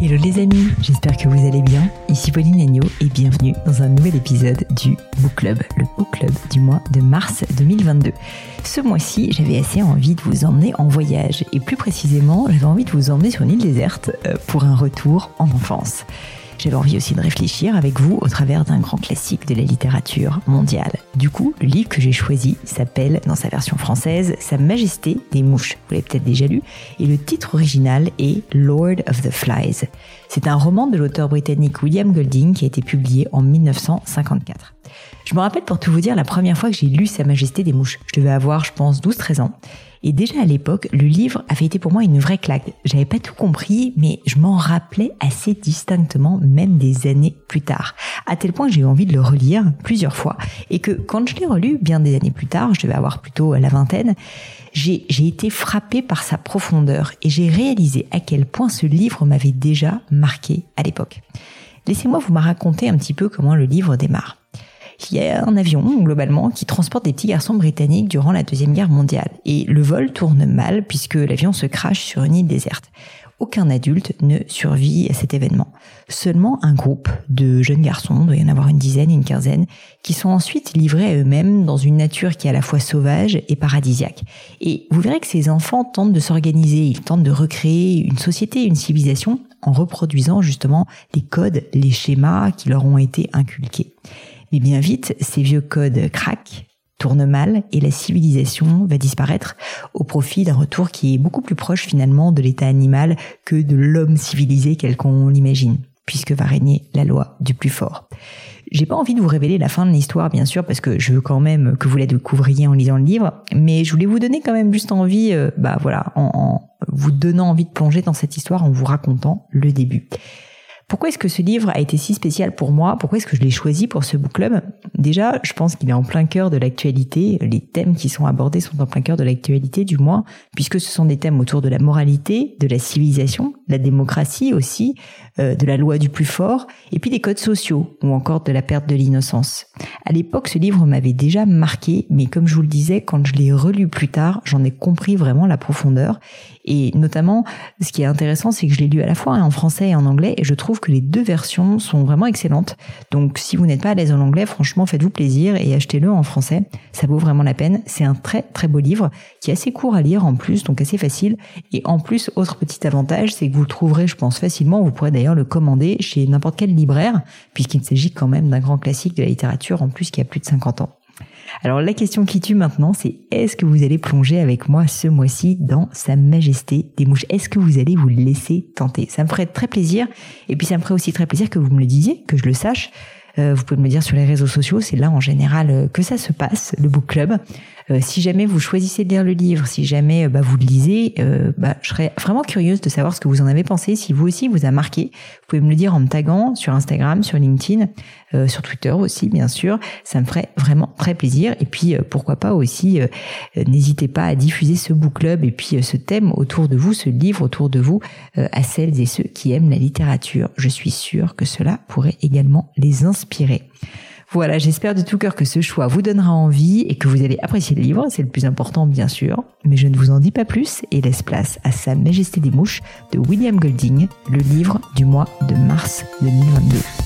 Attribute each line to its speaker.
Speaker 1: Hello les amis, j'espère que vous allez bien. Ici Pauline Agneau et bienvenue dans un nouvel épisode du Book Club, le Book Club du mois de mars 2022. Ce mois-ci, j'avais assez envie de vous emmener en voyage et plus précisément, j'avais envie de vous emmener sur une île déserte euh, pour un retour en enfance. J'avais envie aussi de réfléchir avec vous au travers d'un grand classique de la littérature mondiale. Du coup, le livre que j'ai choisi s'appelle, dans sa version française, Sa Majesté des mouches. Vous l'avez peut-être déjà lu. Et le titre original est Lord of the Flies. C'est un roman de l'auteur britannique William Golding qui a été publié en 1954. Je me rappelle pour tout vous dire la première fois que j'ai lu Sa Majesté des mouches. Je devais avoir, je pense, 12-13 ans. Et déjà à l'époque, le livre avait été pour moi une vraie claque. J'avais pas tout compris, mais je m'en rappelais assez distinctement, même des années plus tard. À tel point que j'ai eu envie de le relire plusieurs fois. Et que quand je l'ai relu, bien des années plus tard, je devais avoir plutôt la vingtaine, j'ai été frappée par sa profondeur et j'ai réalisé à quel point ce livre m'avait déjà marqué à l'époque. Laissez-moi vous raconter un petit peu comment le livre démarre. Il y a un avion, globalement, qui transporte des petits garçons britanniques durant la Deuxième Guerre mondiale. Et le vol tourne mal puisque l'avion se crache sur une île déserte. Aucun adulte ne survit à cet événement. Seulement un groupe de jeunes garçons, il doit y en avoir une dizaine, une quinzaine, qui sont ensuite livrés à eux-mêmes dans une nature qui est à la fois sauvage et paradisiaque. Et vous verrez que ces enfants tentent de s'organiser, ils tentent de recréer une société, une civilisation, en reproduisant justement les codes, les schémas qui leur ont été inculqués. Mais bien vite, ces vieux codes craquent, tournent mal et la civilisation va disparaître au profit d'un retour qui est beaucoup plus proche finalement de l'état animal que de l'homme civilisé tel qu'on l'imagine, puisque va régner la loi du plus fort. J'ai pas envie de vous révéler la fin de l'histoire, bien sûr, parce que je veux quand même que vous la découvriez en lisant le livre, mais je voulais vous donner quand même juste envie, euh, bah voilà, en vous donnant envie de plonger dans cette histoire en vous racontant le début. Pourquoi est-ce que ce livre a été si spécial pour moi? Pourquoi est-ce que je l'ai choisi pour ce book club? Déjà, je pense qu'il est en plein cœur de l'actualité. Les thèmes qui sont abordés sont en plein cœur de l'actualité, du moins, puisque ce sont des thèmes autour de la moralité, de la civilisation, la démocratie aussi, euh, de la loi du plus fort, et puis des codes sociaux, ou encore de la perte de l'innocence. À l'époque, ce livre m'avait déjà marqué, mais comme je vous le disais, quand je l'ai relu plus tard, j'en ai compris vraiment la profondeur. Et notamment, ce qui est intéressant, c'est que je l'ai lu à la fois en français et en anglais, et je trouve que les deux versions sont vraiment excellentes. Donc si vous n'êtes pas à l'aise en anglais, franchement, faites-vous plaisir et achetez-le en français. Ça vaut vraiment la peine. C'est un très très beau livre qui est assez court à lire en plus, donc assez facile. Et en plus, autre petit avantage, c'est que vous le trouverez, je pense, facilement. Vous pourrez d'ailleurs le commander chez n'importe quel libraire, puisqu'il s'agit quand même d'un grand classique de la littérature, en plus qui a plus de 50 ans. Alors la question qui tue maintenant, c'est est-ce que vous allez plonger avec moi ce mois-ci dans Sa Majesté des Mouches? Est-ce que vous allez vous laisser tenter? Ça me ferait très plaisir, et puis ça me ferait aussi très plaisir que vous me le disiez, que je le sache. Euh, vous pouvez me dire sur les réseaux sociaux, c'est là en général euh, que ça se passe, le book club. Euh, si jamais vous choisissez de lire le livre, si jamais bah, vous le lisez, bah, je serais vraiment curieuse de savoir ce que vous en avez pensé, si vous aussi vous a marqué. Vous pouvez me le dire en me taguant sur Instagram, sur LinkedIn, sur Twitter aussi bien sûr. Ça me ferait vraiment très plaisir. Et puis pourquoi pas aussi, n'hésitez pas à diffuser ce book club et puis ce thème autour de vous, ce livre autour de vous, à celles et ceux qui aiment la littérature. Je suis sûre que cela pourrait également les inspirer. Voilà, j'espère de tout cœur que ce choix vous donnera envie et que vous allez apprécier le livre, c'est le plus important bien sûr. Mais je ne vous en dis pas plus et laisse place à Sa Majesté des Mouches de William Golding, le livre du mois de mars 2022.